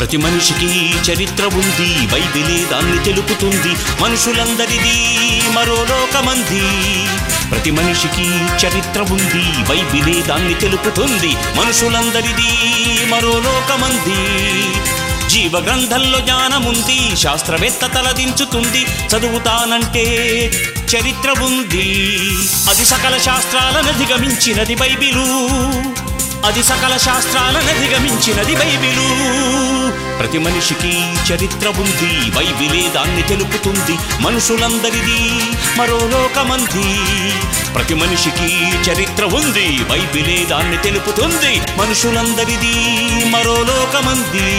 ప్రతి మనిషికి చరిత్ర ఉంది బైబిలే దాన్ని తెలుపుతుంది మనుషులందరిది మరో లోకమంది. ప్రతి మనిషికి చరిత్ర ఉంది బైబిలే దాన్ని తెలుపుతుంది మనుషులందరిది మరో లోకమంది. జీవగ్రంథంలో జ్ఞానముంది శాస్త్రవేత్త తలదించుతుంది చదువుతానంటే చరిత్ర ఉంది. అది సకల శాస్త్రాలను అధిగమించినది బైబిలు. అది సకల శాస్త్రాలను అధిగమించినది బైబిలు. ప్రతి మనిషికి చరిత్ర ఉంది బైబిలే దాన్ని తెలుపుతుంది మనుషులందరిది మరో లోకమంది. ప్రతి మనిషికి చరిత్ర ఉంది బైబిలే దాన్ని తెలుపుతుంది మనుషులందరిది మరో లోకమంది.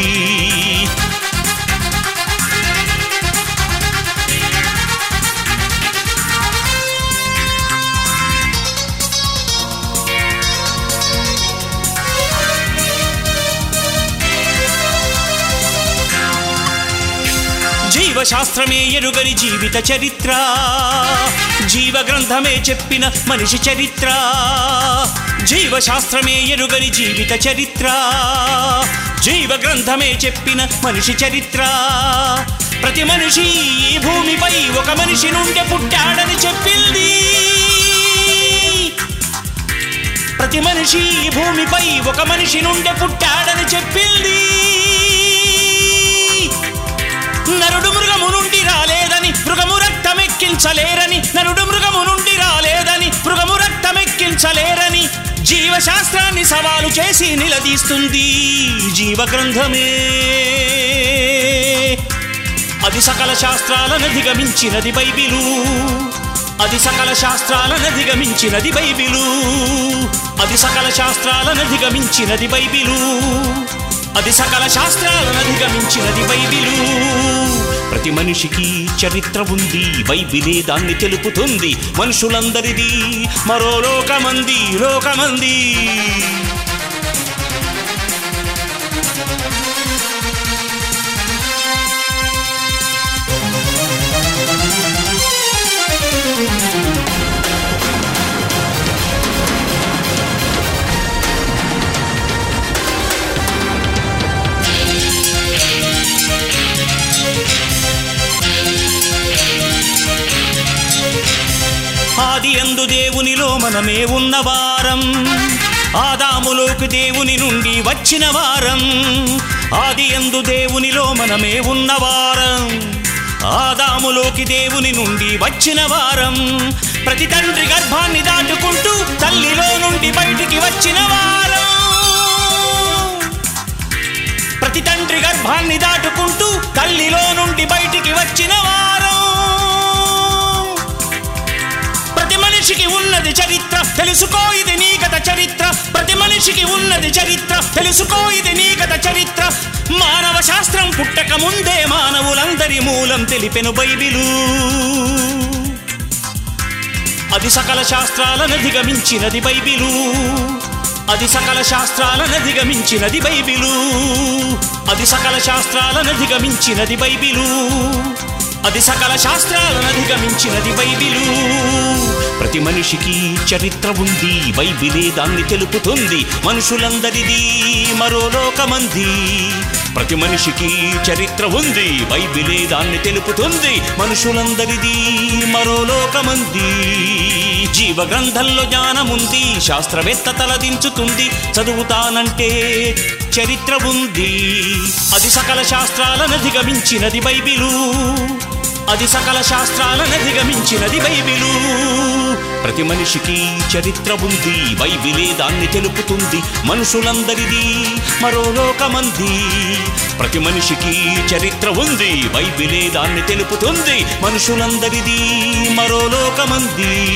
జీవశాస్త్రమే ఎరుగని జీవిత చరిత్ర. జీవ గ్రంథమే చెప్పిన మనిషి చరిత్ర. జీవశాస్త్రమే ఎరుగని జీవిత చరిత్ర. జీవ గ్రంథమే చెప్పిన మనిషి చరిత్ర. ప్రతి మనిషి ఈ భూమిపై ఒక మనిషి నుండి పుట్టాడని చెప్పింది. ప్రతి మనిషి ఈ భూమిపై ఒక మనిషి నుండి పుట్టాడని చెప్పింది. నరుడు మృగము నుండి రాలేదని మృగము రక్తమెక్కించలేరని నరుడు మృగము నుండి రాలేదని మృగము రక్తమెక్కించలేరని జీవశాస్త్రాన్ని సవాలు చేసి నిలదీస్తుంది జీవ గ్రంథమే అది సకల శాస్త్రాలను దిగమించినది బైబిలు. అది సకల శాస్త్రాలను దిగమించినది బైబిలు. అది సకల శాస్త్రాలను దిగమించినది బైబిలు. అది సకల శాస్త్రాలను అధిగమించినది బైబిలు. ప్రతి మనిషికి చరిత్ర ఉంది బైబిలే దాన్ని తెలుపుతుంది. మనుషులందరిది మరో లోకమంది లోకమంది. ఆది అందు దేవునిలో మనమే ఉన్నవారం ఆదాములోకి దేవుని నుండి వచ్చిన వారం. ఆది అందు దేవునిలో మనమే ఉన్నవారం ఆదాములోకి దేవుని నుండి వచ్చిన వారం. ప్రతి తండ్రి గర్భాన్ని దాటుకుంటూ తల్లిలో నుండి బయటికి వచ్చిన వారం. ప్రతి తండ్రి గర్భాన్ని దాటుకుంటూ తల్లిలో నుండి బయటికి వచ్చిన మనిషికి ఉన్నది చరిత్ర తెలుసుకో ఇది నీ గత చరిత్ర. ప్రతి మనిషికి ఉన్నది చరిత్ర తెలుసుకో ఇది నీ గత చరిత్ర. మానవ శాస్త్రం పుట్టక ముందే మానవులందరి మూలం తెలిపెను బైబిలు. అది సకల శాస్త్రాలను దిగమించినది బైబిలు. అది సకల శాస్త్రాలను దిగమించినది బైబిలు. అది సకల శాస్త్రాలను దిగమించినది బైబిలు. అది సకల శాస్త్రాలను అధిగమించినది బైబిలు. ప్రతి మనిషికి చరిత్ర ఉంది బైబిలే దాన్ని తెలుపుతుంది. మనుషులందరిది మరో లోకమంది. ప్రతి మనిషికి చరిత్ర ఉంది బైబిలే దాన్ని తెలుపుతుంది. మనుషులందరిది మరో లోకమంది. జీవ గ్రంథంలో జ్ఞానముంది శాస్త్రవేత్త తలదించుతుంది. చదువుతానంటే చరిత్ర ఉంది. అది సకల శాస్త్రాలను అధిగమించినది బైబిలు. అది సకల శాస్త్రాలను అధిగమించినది బైబిలు. ప్రతి మనిషికి చరిత్ర ఉంది బైబిలే దాన్ని తెలుపుతుంది మనుషులందరిది మరో లోకమంది. ప్రతి మనిషికి చరిత్ర ఉంది బైబిలే దాన్ని తెలుపుతుంది మనుషులందరిది మరో లోకమంది.